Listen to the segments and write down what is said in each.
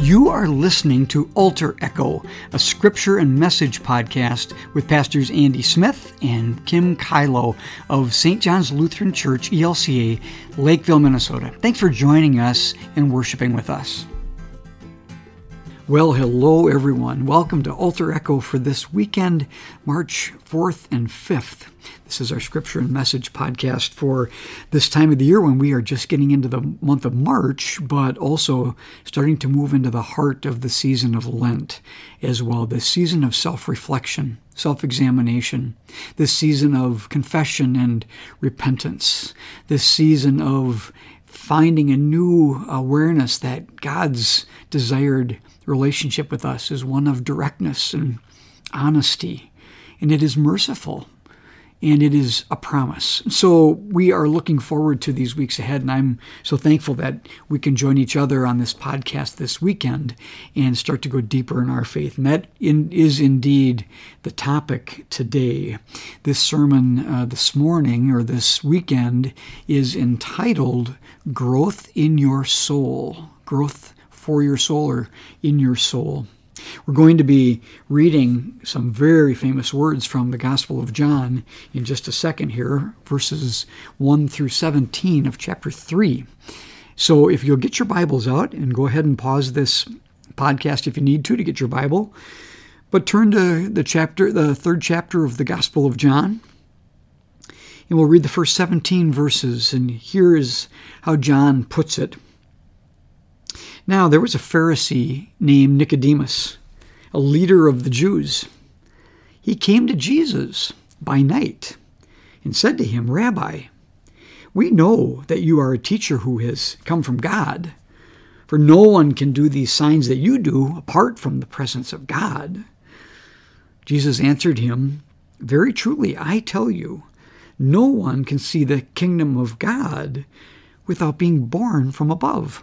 You are listening to Altar Echo, a scripture and message podcast with Pastors Andy Smith and Kim Kylo of St. John's Lutheran Church, ELCA, Lakeville, Minnesota. Thanks for joining us and worshiping with us. Well, hello everyone. Welcome to Altar Echo for this weekend, March 4th and 5th. This is our scripture and message podcast for this time of the year when we are just getting into the month of March, but also starting to move into the heart of the season of Lent as well, the season of self reflection, self examination, this season of confession and repentance, this season of finding a new awareness that God's desired relationship with us is one of directness and honesty, and it is merciful and it is a promise. So we are looking forward to these weeks ahead, and I'm so thankful that we can join each other on this podcast this weekend and start to go deeper in our faith. And that in, is indeed the topic today. This sermon uh, this morning or this weekend is entitled Growth in Your Soul. Growth for your soul or in your soul. We're going to be reading some very famous words from the Gospel of John in just a second here, verses 1 through 17 of chapter 3. So if you'll get your Bibles out and go ahead and pause this podcast if you need to to get your Bible, but turn to the chapter, the third chapter of the Gospel of John. And we'll read the first 17 verses, and here is how John puts it. Now, there was a Pharisee named Nicodemus, a leader of the Jews. He came to Jesus by night and said to him, Rabbi, we know that you are a teacher who has come from God, for no one can do these signs that you do apart from the presence of God. Jesus answered him, Very truly, I tell you, no one can see the kingdom of God without being born from above.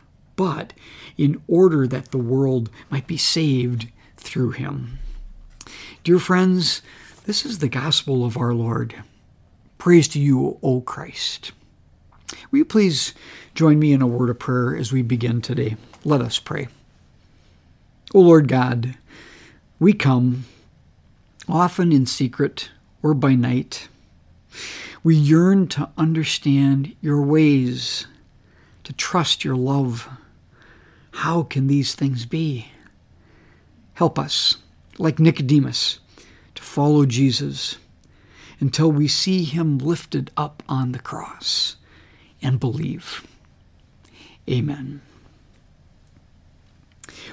but in order that the world might be saved through him. Dear friends, this is the gospel of our Lord. Praise to you, O Christ. Will you please join me in a word of prayer as we begin today? Let us pray. O Lord God, we come, often in secret or by night. We yearn to understand your ways, to trust your love how can these things be? Help us, like Nicodemus, to follow Jesus until we see him lifted up on the cross and believe. Amen.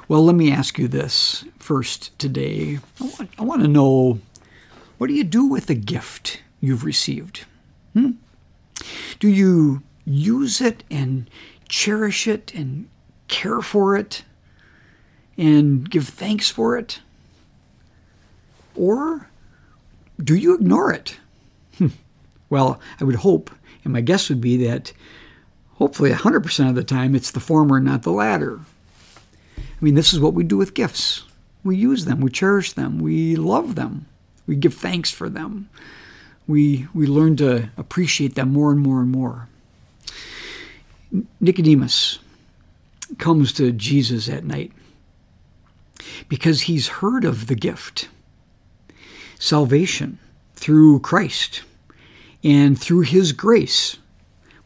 Well, let me ask you this first today. I want, I want to know what do you do with a gift you've received? Hmm? Do you use it and cherish it and care for it and give thanks for it? Or do you ignore it? Hmm. well, I would hope, and my guess would be that hopefully 100% of the time it's the former, not the latter. I mean, this is what we do with gifts. We use them, we cherish them, we love them, we give thanks for them. We, we learn to appreciate them more and more and more. Nicodemus comes to Jesus at night because he's heard of the gift salvation through Christ and through his grace,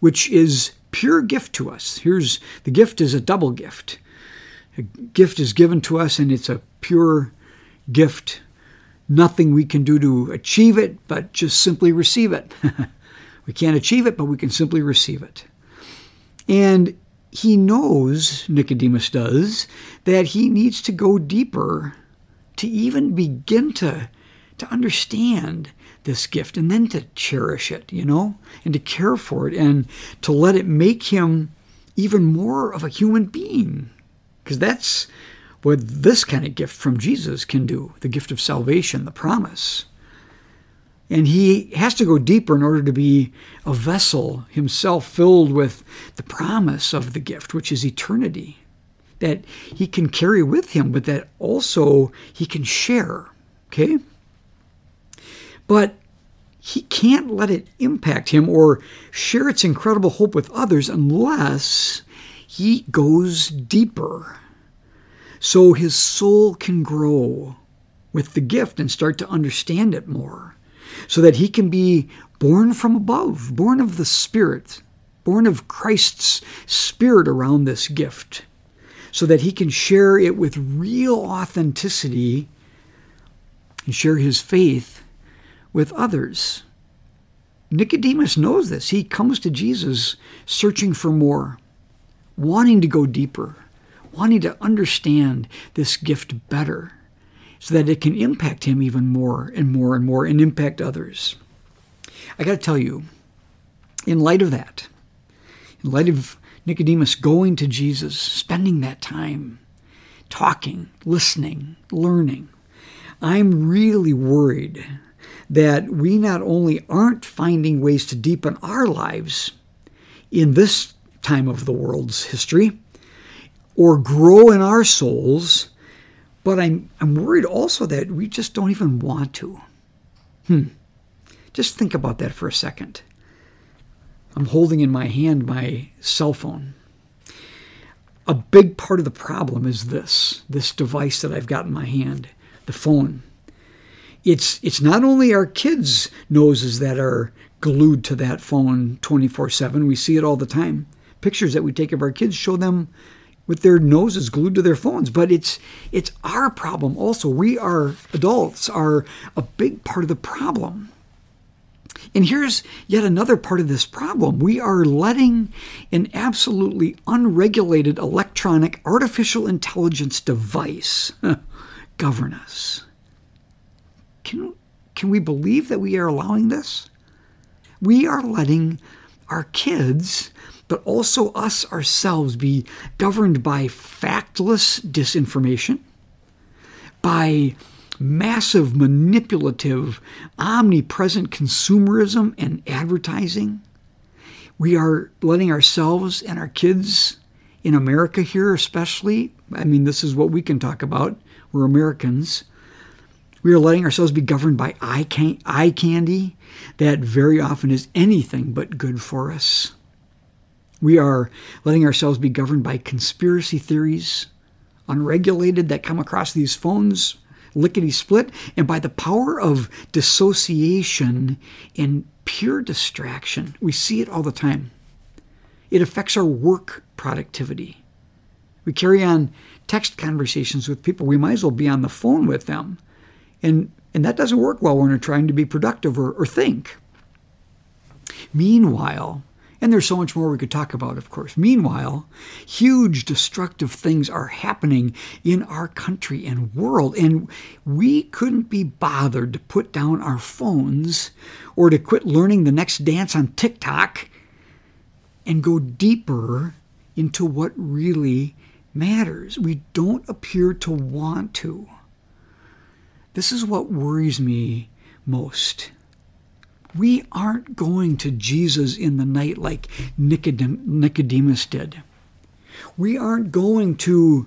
which is pure gift to us. Here's the gift is a double gift. A gift is given to us and it's a pure gift. Nothing we can do to achieve it, but just simply receive it. we can't achieve it, but we can simply receive it. And he knows, Nicodemus does, that he needs to go deeper to even begin to, to understand this gift and then to cherish it, you know, and to care for it and to let it make him even more of a human being. Because that's what this kind of gift from Jesus can do the gift of salvation, the promise. And he has to go deeper in order to be a vessel himself filled with the promise of the gift, which is eternity, that he can carry with him, but that also he can share. Okay? But he can't let it impact him or share its incredible hope with others unless he goes deeper so his soul can grow with the gift and start to understand it more, so that he can be born from above, born of the Spirit, born of Christ's Spirit around this gift, so that he can share it with real authenticity and share his faith with others. Nicodemus knows this. He comes to Jesus searching for more, wanting to go deeper wanting to understand this gift better so that it can impact him even more and more and more and impact others. I got to tell you, in light of that, in light of Nicodemus going to Jesus, spending that time talking, listening, learning, I'm really worried that we not only aren't finding ways to deepen our lives in this time of the world's history, or grow in our souls, but I'm, I'm worried also that we just don't even want to. Hmm. Just think about that for a second. I'm holding in my hand my cell phone. A big part of the problem is this this device that I've got in my hand, the phone. It's, it's not only our kids' noses that are glued to that phone 24 7, we see it all the time. Pictures that we take of our kids show them with their noses glued to their phones. But it's it's our problem also. We are adults are a big part of the problem. And here's yet another part of this problem. We are letting an absolutely unregulated electronic artificial intelligence device govern us. Can can we believe that we are allowing this? We are letting our kids but also us ourselves be governed by factless disinformation, by massive manipulative, omnipresent consumerism and advertising. We are letting ourselves and our kids in America here, especially, I mean, this is what we can talk about. We're Americans. We are letting ourselves be governed by eye, candy that very often is anything but good for us. We are letting ourselves be governed by conspiracy theories, unregulated, that come across these phones, lickety split, and by the power of dissociation and pure distraction. We see it all the time. It affects our work productivity. We carry on text conversations with people. We might as well be on the phone with them. And, and that doesn't work well when we're trying to be productive or, or think. Meanwhile, And there's so much more we could talk about, of course. Meanwhile, huge destructive things are happening in our country and world, and we couldn't be bothered to put down our phones or to quit learning the next dance on TikTok and go deeper into what really matters. We don't appear to want to. This is what worries me most. We aren't going to Jesus in the night like Nicodemus did. We aren't going to,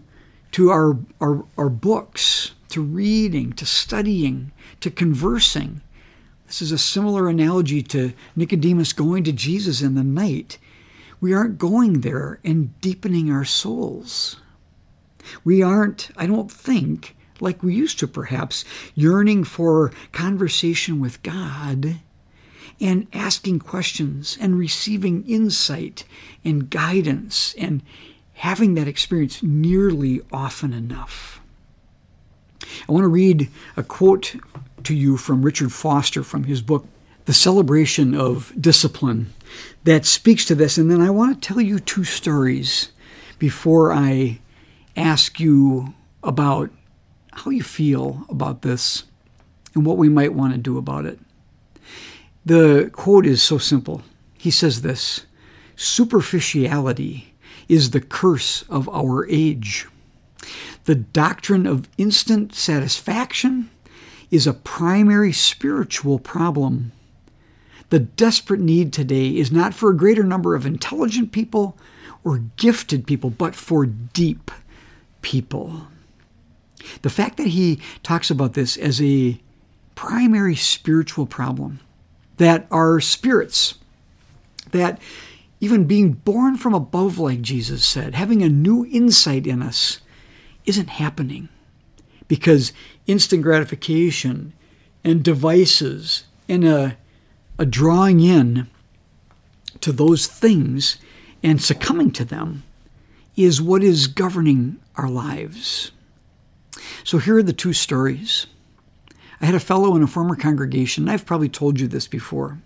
to our, our, our books, to reading, to studying, to conversing. This is a similar analogy to Nicodemus going to Jesus in the night. We aren't going there and deepening our souls. We aren't, I don't think, like we used to perhaps, yearning for conversation with God and asking questions and receiving insight and guidance and having that experience nearly often enough. I want to read a quote to you from Richard Foster from his book, The Celebration of Discipline, that speaks to this. And then I want to tell you two stories before I ask you about how you feel about this and what we might want to do about it. The quote is so simple. He says this Superficiality is the curse of our age. The doctrine of instant satisfaction is a primary spiritual problem. The desperate need today is not for a greater number of intelligent people or gifted people, but for deep people. The fact that he talks about this as a primary spiritual problem that our spirits, that even being born from above, like Jesus said, having a new insight in us, isn't happening because instant gratification and devices and a, a drawing in to those things and succumbing to them is what is governing our lives. So here are the two stories. I had a fellow in a former congregation, I've probably told you this before,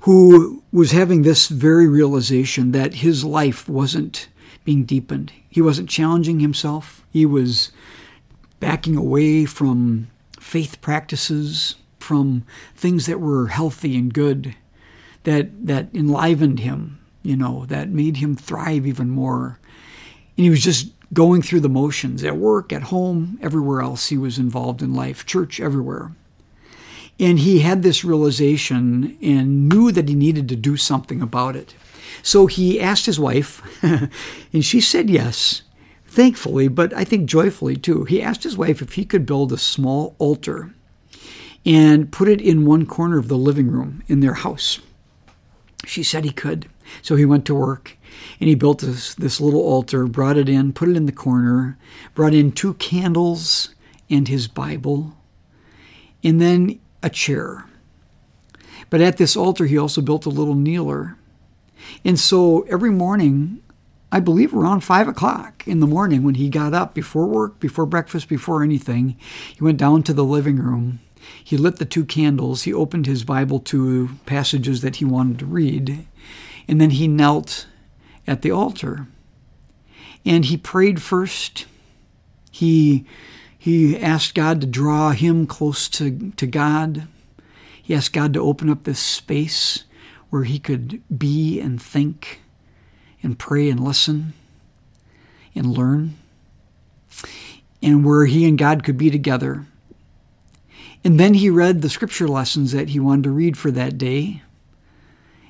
who was having this very realization that his life wasn't being deepened. He wasn't challenging himself. He was backing away from faith practices, from things that were healthy and good, that that enlivened him, you know, that made him thrive even more. And he was just going through the motions at work, at home, everywhere else he was involved in life, church, everywhere. And he had this realization and knew that he needed to do something about it. So he asked his wife, and she said yes, thankfully, but I think joyfully too. He asked his wife if he could build a small altar and put it in one corner of the living room in their house. She said he could. So he went to work and he built this, this little altar, brought it in, put it in the corner, brought in two candles and his Bible, and then a chair. But at this altar, he also built a little kneeler. And so every morning, I believe around five o'clock in the morning, when he got up before work, before breakfast, before anything, he went down to the living room. He lit the two candles. He opened his Bible to passages that he wanted to read. And then he knelt at the altar. And he prayed first. He, he asked God to draw him close to, to God. He asked God to open up this space where he could be and think and pray and listen and learn, and where he and God could be together. And then he read the scripture lessons that he wanted to read for that day.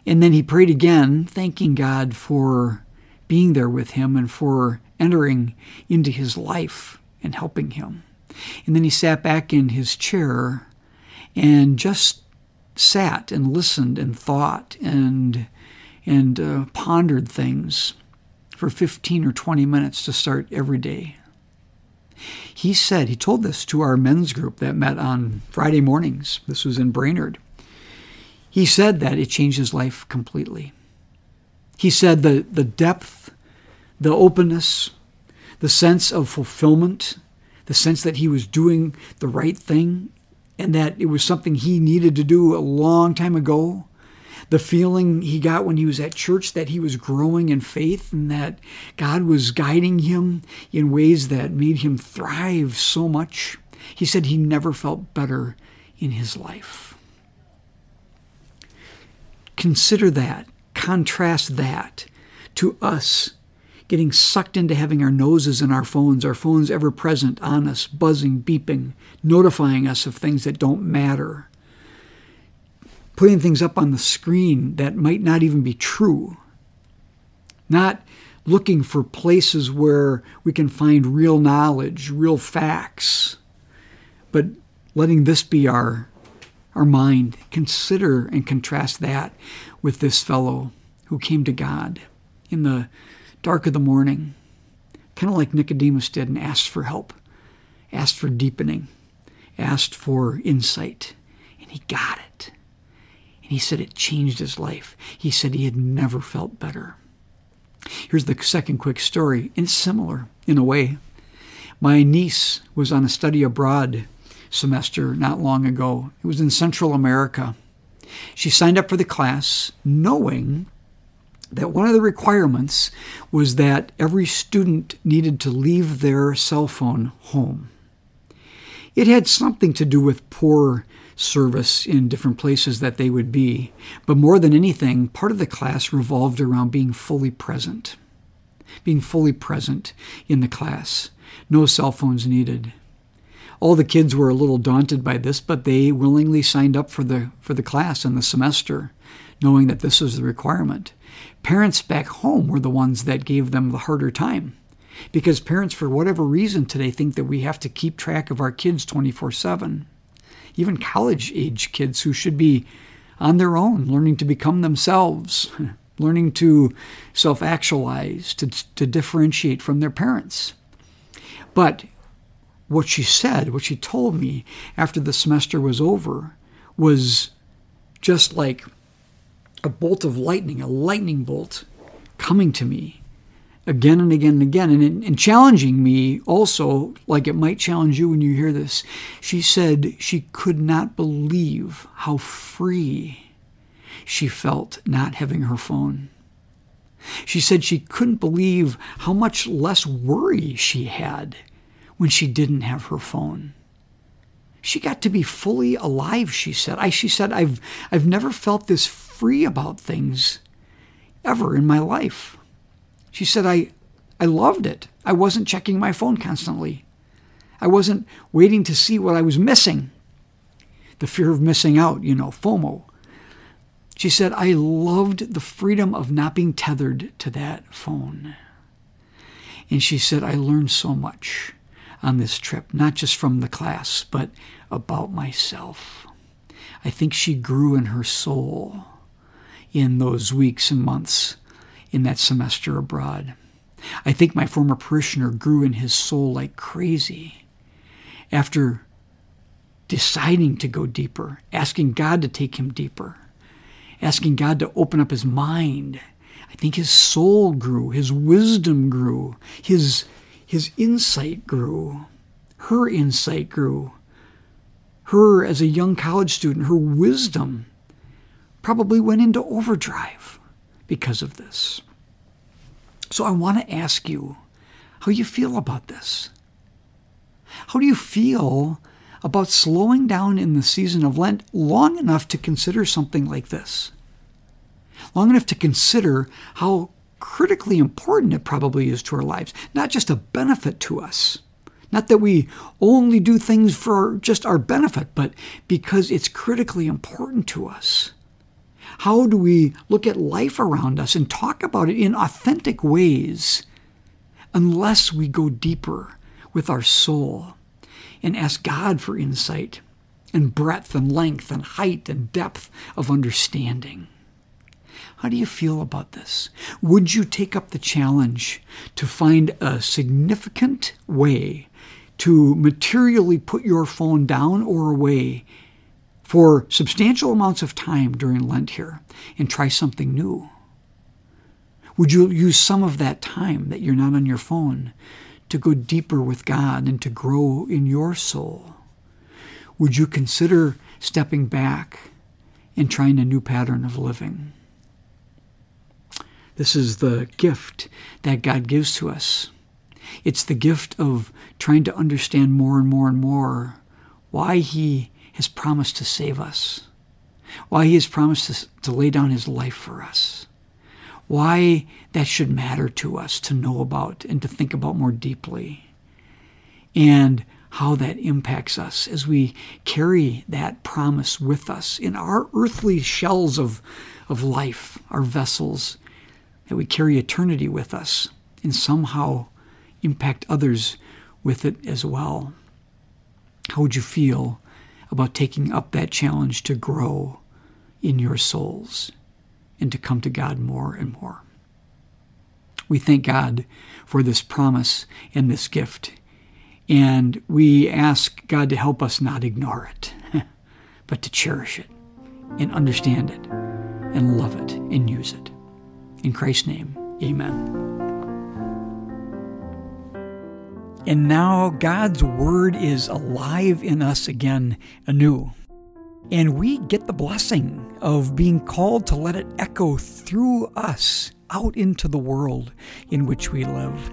And then he prayed again, thanking God for being there with him and for entering into his life and helping him. And then he sat back in his chair and just sat and listened and thought and and uh, pondered things for 15 or 20 minutes to start every day. He said, he told this to our men's group that met on Friday mornings. This was in Brainerd. He said that it changed his life completely. He said the, the depth, the openness, the sense of fulfillment, the sense that he was doing the right thing and that it was something he needed to do a long time ago, the feeling he got when he was at church that he was growing in faith and that God was guiding him in ways that made him thrive so much. He said he never felt better in his life. Consider that, contrast that to us getting sucked into having our noses in our phones, our phones ever present on us, buzzing, beeping, notifying us of things that don't matter, putting things up on the screen that might not even be true, not looking for places where we can find real knowledge, real facts, but letting this be our our mind. Consider and contrast that with this fellow who came to God in the dark of the morning, kind of like Nicodemus did, and asked for help, asked for deepening, asked for insight, and he got it. And he said it changed his life. He said he had never felt better. Here's the second quick story, and it's similar in a way. My niece was on a study abroad semester not long ago. It was in Central America. She signed up for the class knowing that one of the requirements was that every student needed to leave their cell phone home. It had something to do with poor service in different places that they would be, but more than anything, part of the class revolved around being fully present. Being fully present in the class. No cell phones needed. All the kids were a little daunted by this, but they willingly signed up for the for the class and the semester, knowing that this was the requirement. Parents back home were the ones that gave them the harder time. Because parents, for whatever reason today, think that we have to keep track of our kids 24 7. Even college age kids who should be on their own, learning to become themselves, learning to self actualize, to, to differentiate from their parents. But what she said, what she told me after the semester was over, was just like a bolt of lightning, a lightning bolt coming to me again and again and again, and, and challenging me also, like it might challenge you when you hear this. She said she could not believe how free she felt not having her phone. She said she couldn't believe how much less worry she had when she didn't have her phone. She got to be fully alive, she said. I, she said, I've, I've never felt this free about things ever in my life. She said, I, I loved it. I wasn't checking my phone constantly. I wasn't waiting to see what I was missing. The fear of missing out, you know, FOMO. She said, I loved the freedom of not being tethered to that phone. And she said, I learned so much on this trip, not just from the class, but about myself. I think she grew in her soul in those weeks and months in that semester abroad. I think my former parishioner grew in his soul like crazy after deciding to go deeper, asking God to take him deeper, asking God to open up his mind. I think his soul grew, his wisdom grew, his his insight grew, her insight grew. Her, as a young college student, her wisdom probably went into overdrive because of this. So I want to ask you how you feel about this. How do you feel about slowing down in the season of Lent long enough to consider something like this? Long enough to consider how critically important it probably is to our lives, not just a benefit to us. Not that we only do things for just our benefit, but because it's critically important to us. How do we look at life around us and talk about it in authentic ways unless we go deeper with our soul and ask God for insight and breadth and length and height and depth of understanding? How do you feel about this? Would you take up the challenge to find a significant way to materially put your phone down or away for substantial amounts of time during Lent here and try something new? Would you use some of that time that you're not on your phone to go deeper with God and to grow in your soul? Would you consider stepping back and trying a new pattern of living. This is the gift that God gives to us. It's the gift of trying to understand more and more and more why He has promised to save us, why He has promised to, to lay down His life for us, why that should matter to us to know about and to think about more deeply, and how that impacts us as we carry that promise with us in our earthly shells of, of life, our vessels, that we carry eternity with us and somehow impact others with it as well. How would you feel about taking up that challenge to grow in your souls and to come to God more and more? We thank God for this promise and this gift and we ask God to help us not ignore it, but to cherish it and understand it and love it and use it. In Christ's name, amen. And now God's Word is alive in us again anew. And we get the blessing of being called to let it echo through us out into the world in which we live.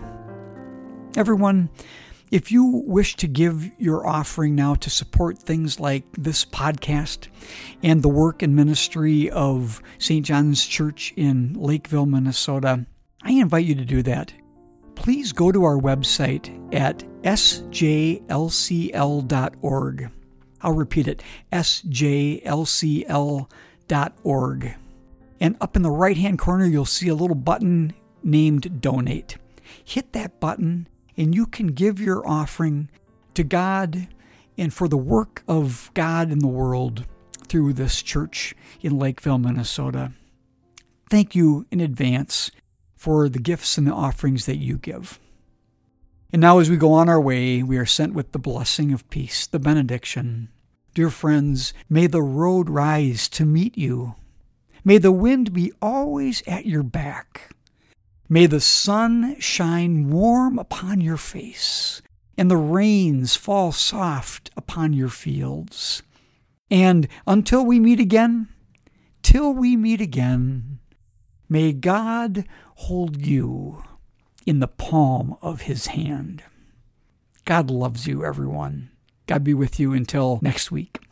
Everyone, if you wish to give your offering now to support things like this podcast and the work and ministry of St. John's Church in Lakeville, Minnesota, I invite you to do that. Please go to our website at sjlcl.org. I'll repeat it sjlcl.org. And up in the right hand corner, you'll see a little button named Donate. Hit that button and you can give your offering to God and for the work of God in the world through this church in Lakeville, Minnesota. Thank you in advance for the gifts and the offerings that you give. And now, as we go on our way, we are sent with the blessing of peace, the benediction. Dear friends, may the road rise to meet you. May the wind be always at your back. May the sun shine warm upon your face, and the rains fall soft upon your fields. And until we meet again, till we meet again, may God hold you in the palm of his hand. God loves you, everyone. God be with you until next week.